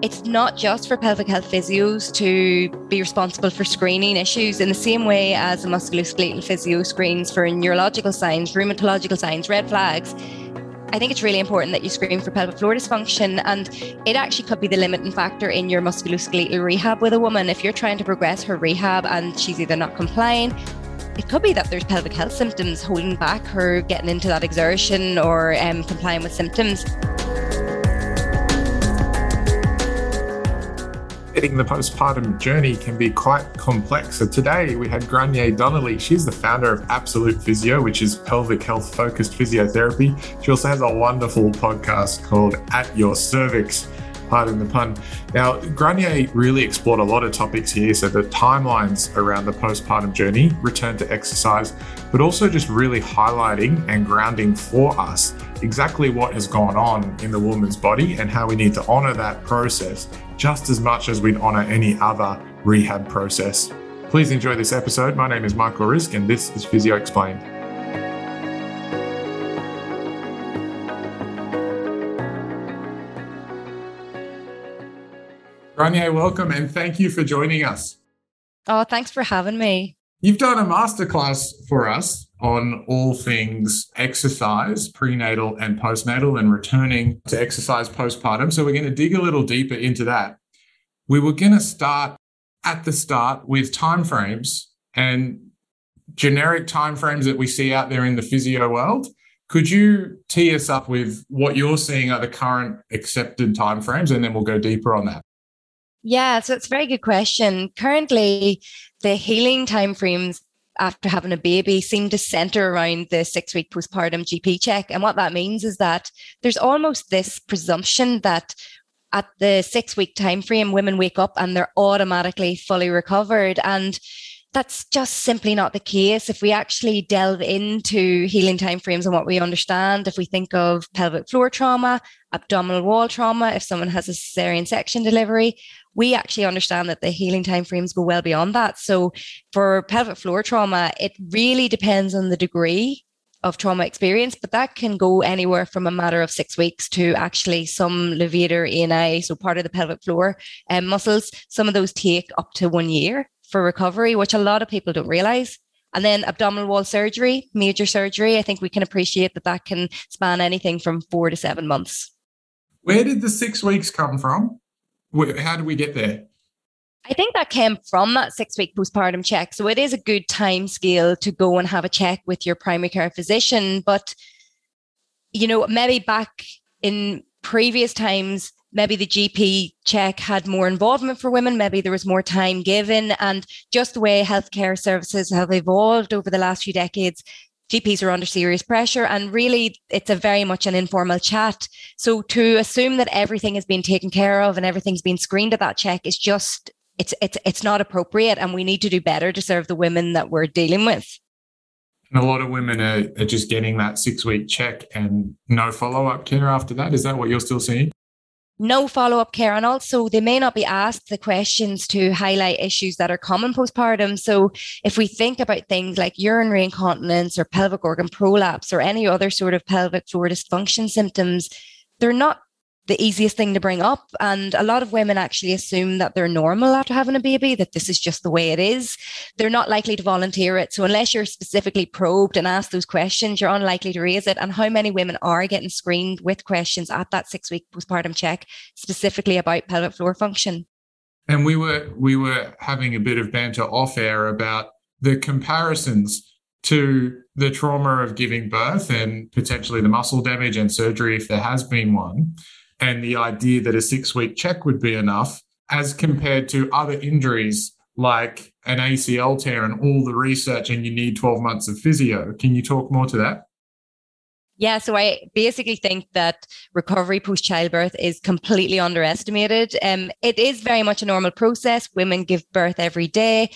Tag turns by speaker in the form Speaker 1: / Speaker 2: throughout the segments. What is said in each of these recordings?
Speaker 1: it's not just for pelvic health physios to be responsible for screening issues in the same way as a musculoskeletal physio screens for neurological signs, rheumatological signs, red flags. I think it's really important that you screen for pelvic floor dysfunction, and it actually could be the limiting factor in your musculoskeletal rehab with a woman. If you're trying to progress her rehab and she's either not complying, it could be that there's pelvic health symptoms holding back her getting into that exertion or um, complying with symptoms.
Speaker 2: The postpartum journey can be quite complex. So today we had Grainne Donnelly. She's the founder of Absolute Physio, which is pelvic health focused physiotherapy. She also has a wonderful podcast called At Your Cervix pardon the pun. Now, Grainne really explored a lot of topics here. So, the timelines around the postpartum journey, return to exercise, but also just really highlighting and grounding for us exactly what has gone on in the woman's body and how we need to honor that process just as much as we'd honor any other rehab process. Please enjoy this episode. My name is Michael Risk, and this is Physio Explained. Grainne, welcome and thank you for joining us.
Speaker 1: Oh, thanks for having me.
Speaker 2: You've done a masterclass for us on all things exercise, prenatal and postnatal, and returning to exercise postpartum. So, we're going to dig a little deeper into that. We were going to start at the start with timeframes and generic timeframes that we see out there in the physio world. Could you tee us up with what you're seeing are the current accepted timeframes, and then we'll go deeper on that?
Speaker 1: Yeah, so it's a very good question. Currently, the healing timeframes after having a baby seem to center around the six week postpartum GP check. And what that means is that there's almost this presumption that at the six week time frame, women wake up and they're automatically fully recovered. And that's just simply not the case. If we actually delve into healing timeframes and what we understand, if we think of pelvic floor trauma, abdominal wall trauma, if someone has a cesarean section delivery, we actually understand that the healing timeframes go well beyond that. So for pelvic floor trauma, it really depends on the degree of trauma experience, but that can go anywhere from a matter of six weeks to actually some levator ani, so part of the pelvic floor um, muscles. Some of those take up to one year for recovery, which a lot of people don't realize. And then abdominal wall surgery, major surgery, I think we can appreciate that that can span anything from four to seven months.
Speaker 2: Where did the six weeks come from? How did we get there?
Speaker 1: I think that came from that six week postpartum check. So it is a good time scale to go and have a check with your primary care physician. But, you know, maybe back in previous times, maybe the GP check had more involvement for women, maybe there was more time given. And just the way healthcare services have evolved over the last few decades, GPs are under serious pressure and really it's a very much an informal chat. So to assume that everything has been taken care of and everything's been screened at that check is just it's it's it's not appropriate and we need to do better to serve the women that we're dealing with.
Speaker 2: And a lot of women are, are just getting that six week check and no follow up care after that. Is that what you're still seeing?
Speaker 1: No follow up care. And also, they may not be asked the questions to highlight issues that are common postpartum. So, if we think about things like urinary incontinence or pelvic organ prolapse or any other sort of pelvic floor dysfunction symptoms, they're not the easiest thing to bring up. And a lot of women actually assume that they're normal after having a baby, that this is just the way it is. They're not likely to volunteer it. So unless you're specifically probed and asked those questions, you're unlikely to raise it. And how many women are getting screened with questions at that six week postpartum check, specifically about pelvic floor function?
Speaker 2: And we were we were having a bit of banter off air about the comparisons to the trauma of giving birth and potentially the muscle damage and surgery if there has been one and the idea that a six week check would be enough as compared to other injuries like an ACL tear and all the research and you need 12 months of physio. Can you talk more to that?
Speaker 1: Yeah, so I basically think that recovery post childbirth is completely underestimated. Um, it is very much a normal process. Women give birth every day.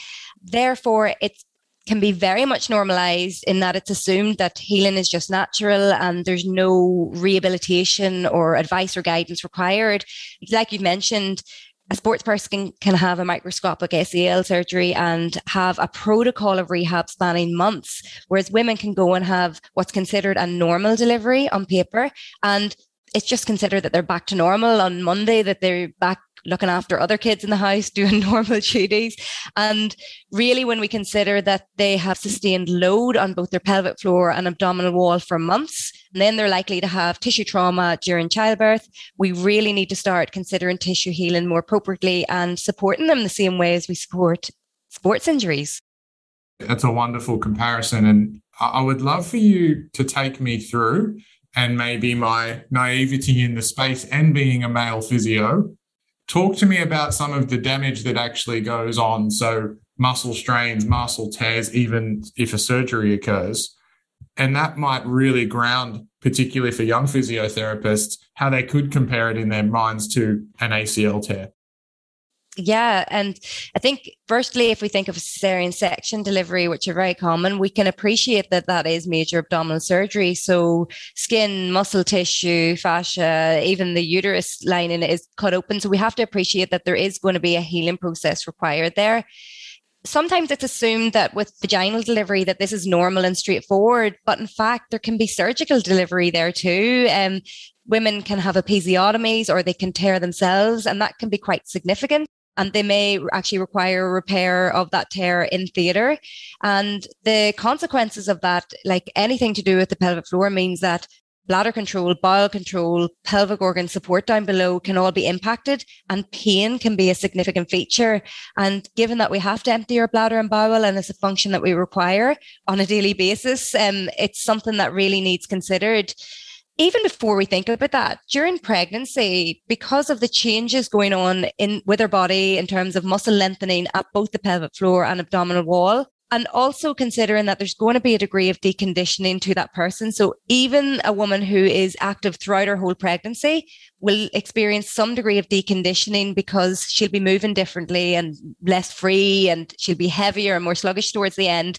Speaker 1: Therefore, it's can be very much normalized in that it's assumed that healing is just natural and there's no rehabilitation or advice or guidance required. Like you've mentioned, a sports person can have a microscopic ACL surgery and have a protocol of rehab spanning months, whereas women can go and have what's considered a normal delivery on paper. And it's just considered that they're back to normal on Monday, that they're back looking after other kids in the house, doing normal duties. And really, when we consider that they have sustained load on both their pelvic floor and abdominal wall for months, and then they're likely to have tissue trauma during childbirth, we really need to start considering tissue healing more appropriately and supporting them the same way as we support sports injuries.
Speaker 2: That's a wonderful comparison. And I would love for you to take me through and maybe my naivety in the space and being a male physio Talk to me about some of the damage that actually goes on. So, muscle strains, muscle tears, even if a surgery occurs. And that might really ground, particularly for young physiotherapists, how they could compare it in their minds to an ACL tear.
Speaker 1: Yeah. And I think, firstly, if we think of cesarean section delivery, which are very common, we can appreciate that that is major abdominal surgery. So, skin, muscle tissue, fascia, even the uterus lining is cut open. So, we have to appreciate that there is going to be a healing process required there. Sometimes it's assumed that with vaginal delivery that this is normal and straightforward, but in fact there can be surgical delivery there too. Um, women can have episiotomies or they can tear themselves, and that can be quite significant and they may actually require repair of that tear in theatre. And the consequences of that, like anything to do with the pelvic floor, means that bladder control, bowel control, pelvic organ support down below can all be impacted, and pain can be a significant feature. And given that we have to empty our bladder and bowel, and it's a function that we require on a daily basis, um, it's something that really needs considered even before we think about that, during pregnancy, because of the changes going on in with our body in terms of muscle lengthening at both the pelvic floor and abdominal wall, and also considering that there's going to be a degree of deconditioning to that person. So even a woman who is active throughout her whole pregnancy will experience some degree of deconditioning because she'll be moving differently and less free and she'll be heavier and more sluggish towards the end.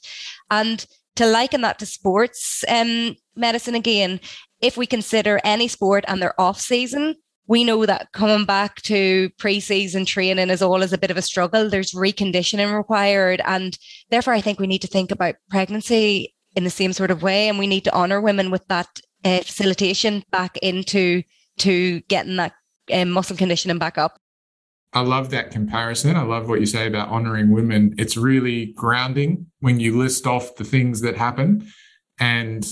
Speaker 1: And to liken that to sports um, medicine again, if we consider any sport and their off season, we know that coming back to pre-season training is always a bit of a struggle. There's reconditioning required. And therefore, I think we need to think about pregnancy in the same sort of way. And we need to honor women with that uh, facilitation back into to getting that um, muscle conditioning back up.
Speaker 2: I love that comparison. I love what you say about honoring women. It's really grounding when you list off the things that happen. And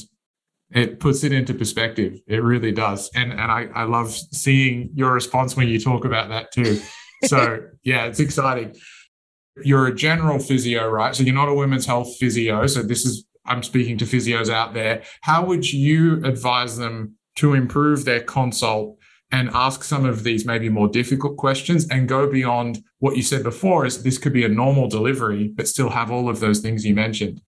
Speaker 2: it puts it into perspective. It really does. And and I, I love seeing your response when you talk about that too. So yeah, it's exciting. You're a general physio, right? So you're not a women's health physio. So this is I'm speaking to physios out there. How would you advise them to improve their consult and ask some of these maybe more difficult questions and go beyond what you said before is this could be a normal delivery, but still have all of those things you mentioned?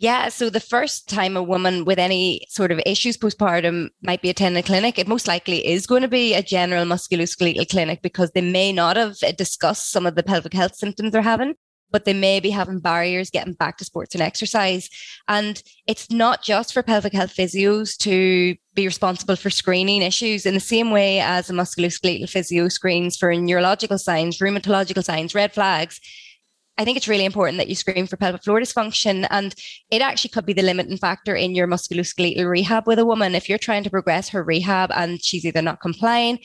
Speaker 1: Yeah. So the first time a woman with any sort of issues postpartum might be attending a clinic, it most likely is going to be a general musculoskeletal clinic because they may not have uh, discussed some of the pelvic health symptoms they're having, but they may be having barriers getting back to sports and exercise. And it's not just for pelvic health physios to be responsible for screening issues in the same way as a musculoskeletal physio screens for neurological signs, rheumatological signs, red flags I think it's really important that you screen for pelvic floor dysfunction. And it actually could be the limiting factor in your musculoskeletal rehab with a woman. If you're trying to progress her rehab and she's either not complying,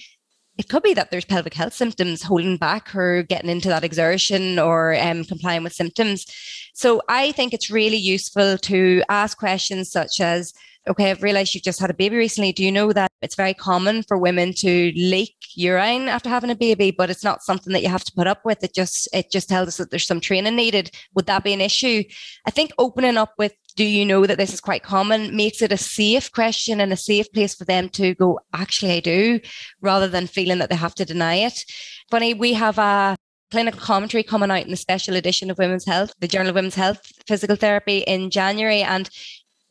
Speaker 1: it could be that there's pelvic health symptoms holding back her getting into that exertion or um, complying with symptoms. So I think it's really useful to ask questions such as, okay, I've realized you've just had a baby recently. Do you know that it's very common for women to leak urine after having a baby, but it's not something that you have to put up with. It just it just tells us that there's some training needed. Would that be an issue? I think opening up with do you know that this is quite common makes it a safe question and a safe place for them to go, actually, I do, rather than feeling that they have to deny it. Funny, we have a clinical commentary coming out in the special edition of Women's Health, the Journal of Women's Health Physical Therapy in January. And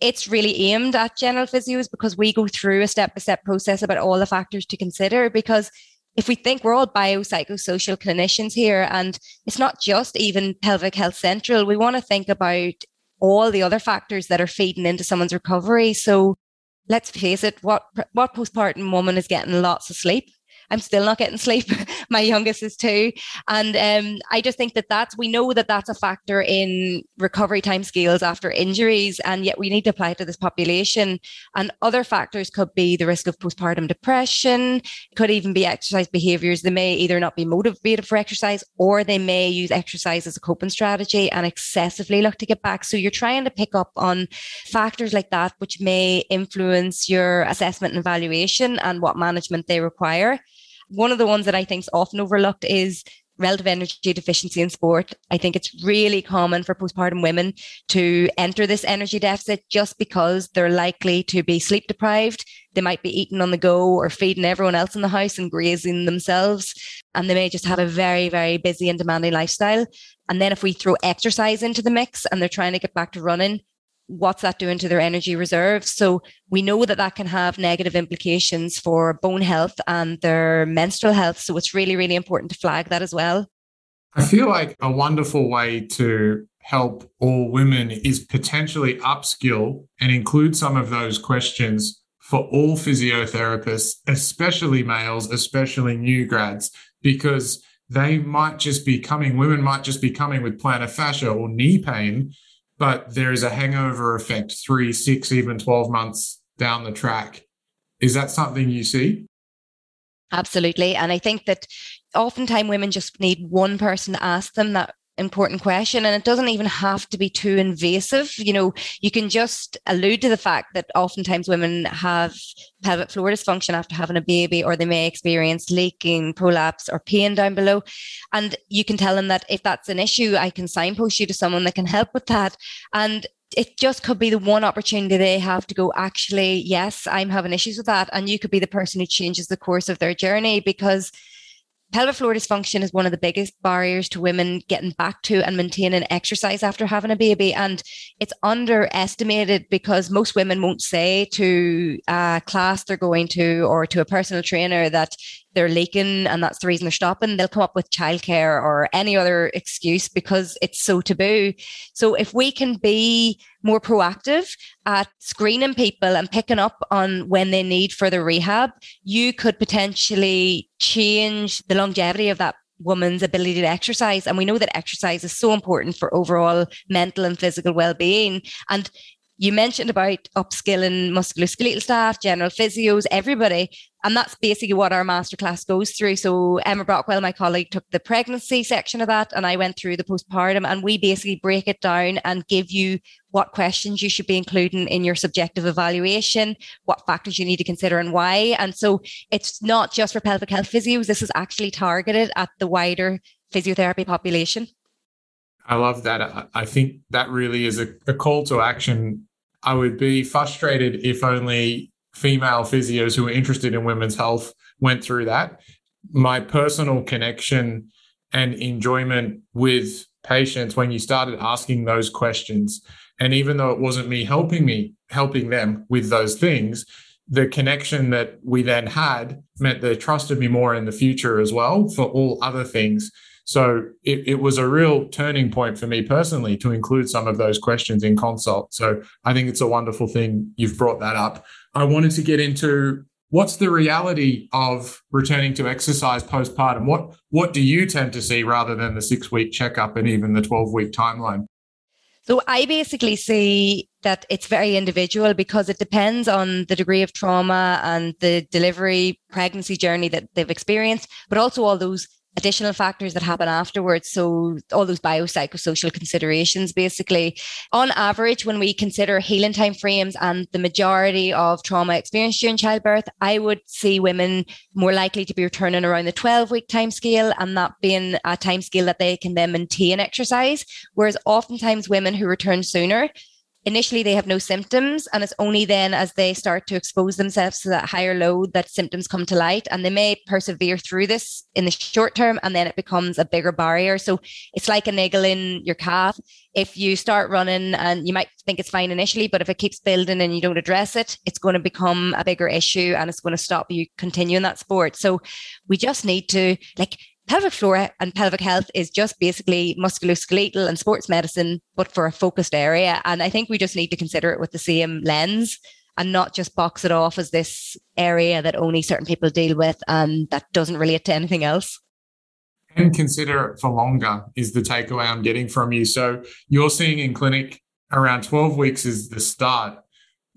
Speaker 1: it's really aimed at general physios because we go through a step by step process about all the factors to consider. Because if we think we're all biopsychosocial clinicians here, and it's not just even pelvic health central, we want to think about all the other factors that are feeding into someone's recovery. So let's face it, what what postpartum woman is getting lots of sleep? I'm still not getting sleep. My youngest is two. And um, I just think that that's, we know that that's a factor in recovery time scales after injuries. And yet we need to apply to this population. And other factors could be the risk of postpartum depression, could even be exercise behaviors. They may either not be motivated for exercise or they may use exercise as a coping strategy and excessively look to get back. So you're trying to pick up on factors like that, which may influence your assessment and evaluation and what management they require. One of the ones that I think is often overlooked is relative energy deficiency in sport. I think it's really common for postpartum women to enter this energy deficit just because they're likely to be sleep deprived. They might be eating on the go or feeding everyone else in the house and grazing themselves. And they may just have a very, very busy and demanding lifestyle. And then if we throw exercise into the mix and they're trying to get back to running, what's that doing to their energy reserves? So we know that that can have negative implications for bone health and their menstrual health. So it's really, really important to flag that as well.
Speaker 2: I feel like a wonderful way to help all women is potentially upskill and include some of those questions for all physiotherapists, especially males, especially new grads, because they might just be coming, women might just be coming with plantar fascia or knee pain but there is a hangover effect three, six, even 12 months down the track. Is that something you see?
Speaker 1: Absolutely. And I think that oftentimes women just need one person to ask them that important question and it doesn't even have to be too invasive. You know you can just allude to the fact that oftentimes women have pelvic floor dysfunction after having a baby or they may experience leaking prolapse or pain down below. And you can tell them that if that's an issue i can signpost you to someone that can help with that. And it just could be the one opportunity they have to go actually yes i'm having issues with that. And you could be the person who changes the course of their journey because pelvic floor dysfunction is one of the biggest barriers to women getting back to and maintaining exercise after having a baby. And it's underestimated because most women won't say to a class they're going to or to a personal trainer that they're leaking and that's the reason they're stopping. They'll come up with childcare or any other excuse because it's so taboo. So if we can be more proactive at screening people and picking up on when they need further rehab, you could potentially change the longevity of that woman's ability to exercise. And we know that exercise is so important for overall mental and physical well-being. And you mentioned about upskilling musculoskeletal staff, general physios, everybody. And that's basically what our masterclass goes through. So Emma Brockwell, my colleague, took the pregnancy section of that and I went through the postpartum and we basically break it down and give you what questions you should be including in your subjective evaluation, what factors you need to consider and why. And so it's not just for pelvic health physios. This is actually targeted at the wider physiotherapy population.
Speaker 2: I love that. I think that really is a, a call to action I would be frustrated if only female physios who are interested in women's health went through that. My personal connection and enjoyment with patients when you started asking those questions. And even though it wasn't me helping me, helping them with those things, the connection that we then had meant they trusted me more in the future as well for all other things. So it, it was a real turning point for me personally to include some of those questions in consult. So I think it's a wonderful thing you've brought that up. I wanted to get into what's the reality of returning to exercise postpartum? What what do you tend to see rather than the six week checkup and even the 12 week timeline?
Speaker 1: So I basically see that it's very individual because it depends on the degree of trauma and the delivery pregnancy journey that they've experienced, but also all those additional factors that happen afterwards. So all those biopsychosocial considerations, basically. On average, when we consider healing time frames and the majority of trauma experienced during childbirth, I would see women more likely to be returning around the 12 week time scale and that being a time scale that they can then maintain exercise. Whereas oftentimes women who return sooner initially they have no symptoms and it's only then as they start to expose themselves to that higher load that symptoms come to light and they may persevere through this in the short term and then it becomes a bigger barrier. So it's like a niggle in your calf. If you start running and you might think it's fine initially but if it keeps building and you don't address it it's going to become a bigger issue and it's going to stop you continuing that sport. So we just need to like pelvic floor and pelvic health is just basically musculoskeletal and sports medicine, but for a focused area. And I think we just need to consider it with the same lens and not just box it off as this area that only certain people deal with and that doesn't relate to anything else.
Speaker 2: And consider it for longer is the takeaway I'm getting from you. So you're seeing in clinic around 12 weeks is the start.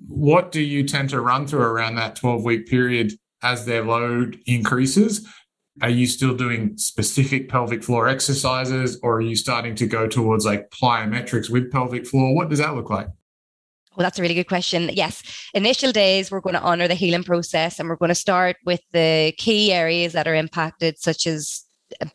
Speaker 2: What do you tend to run through around that 12 week period as their load increases? Are you still doing specific pelvic floor exercises or are you starting to go towards like plyometrics with pelvic floor? What does that look like?
Speaker 1: Well, that's a really good question. Yes, initial days, we're going to honor the healing process and we're going to start with the key areas that are impacted, such as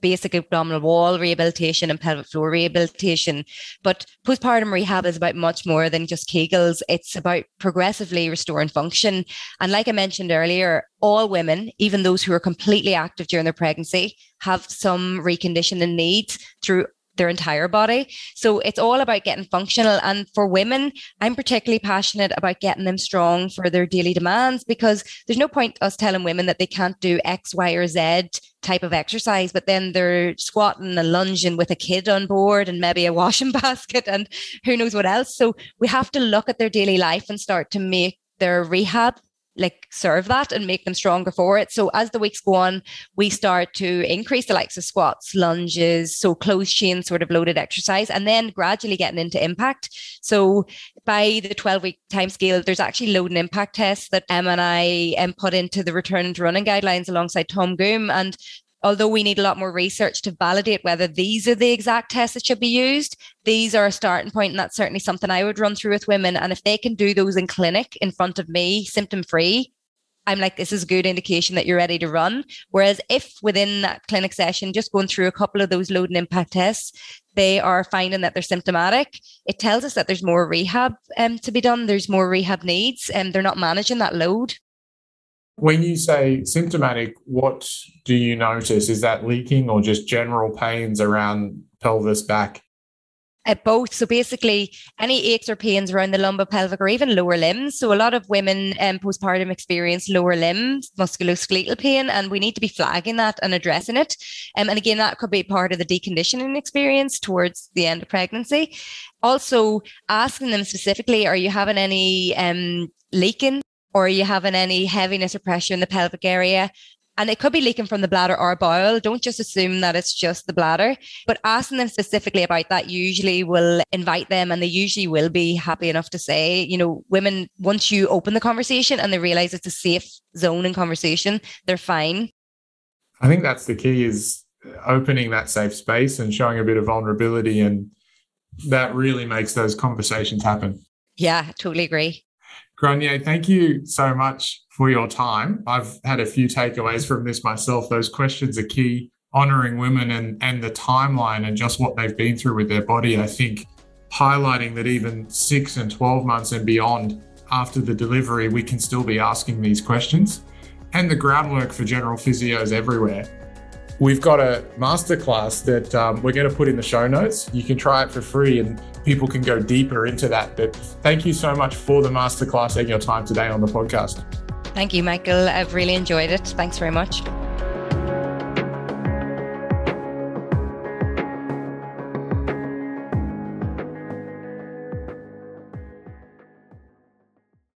Speaker 1: basic abdominal wall rehabilitation and pelvic floor rehabilitation. But postpartum rehab is about much more than just Kegels. It's about progressively restoring function. And like I mentioned earlier, all women, even those who are completely active during their pregnancy, have some reconditioning needs through their entire body. So it's all about getting functional. And for women, I'm particularly passionate about getting them strong for their daily demands because there's no point us telling women that they can't do X, Y, or Z type of exercise, but then they're squatting and lunging with a kid on board and maybe a washing basket and who knows what else. So we have to look at their daily life and start to make their rehab like serve that and make them stronger for it. So as the weeks go on, we start to increase the likes of squats, lunges, so closed chain sort of loaded exercise, and then gradually getting into impact. So by the 12 week time scale, there's actually load and impact tests that Emma and I um, put into the return to running guidelines alongside Tom Goom. And although we need a lot more research to validate whether these are the exact tests that should be used, these are a starting point, and that's certainly something I would run through with women. And if they can do those in clinic in front of me, symptom free, I'm like, this is a good indication that you're ready to run. Whereas if within that clinic session, just going through a couple of those load and impact tests, they are finding that they're symptomatic, it tells us that there's more rehab um, to be done. There's more rehab needs, and they're not managing that load.
Speaker 2: When you say symptomatic, what do you notice? Is that leaking or just general pains around pelvis back?
Speaker 1: At both. So basically, any aches or pains around the lumbar, pelvic, or even lower limbs. So a lot of women um, postpartum experience lower limbs, musculoskeletal pain, and we need to be flagging that and addressing it. Um, and again, that could be part of the deconditioning experience towards the end of pregnancy. Also, asking them specifically, are you having any um, leaking or are you having any heaviness or pressure in the pelvic area? And it could be leaking from the bladder or bowel. Don't just assume that it's just the bladder, but asking them specifically about that usually will invite them and they usually will be happy enough to say, you know, women, once you open the conversation and they realize it's a safe zone in conversation, they're fine.
Speaker 2: I think that's the key is opening that safe space and showing a bit of vulnerability. And that really makes those conversations happen.
Speaker 1: Yeah, totally agree.
Speaker 2: Grainne, thank you so much for your time. I've had a few takeaways from this myself. Those questions are key. Honoring women and, and the timeline and just what they've been through with their body. I think highlighting that even six and 12 months and beyond after the delivery, we can still be asking these questions. And the groundwork for general physios everywhere. We've got a masterclass that um, we're going to put in the show notes. You can try it for free and people can go deeper into that. But thank you so much for the masterclass and your time today on the podcast.
Speaker 1: Thank you, Michael. I've really enjoyed it. Thanks very much.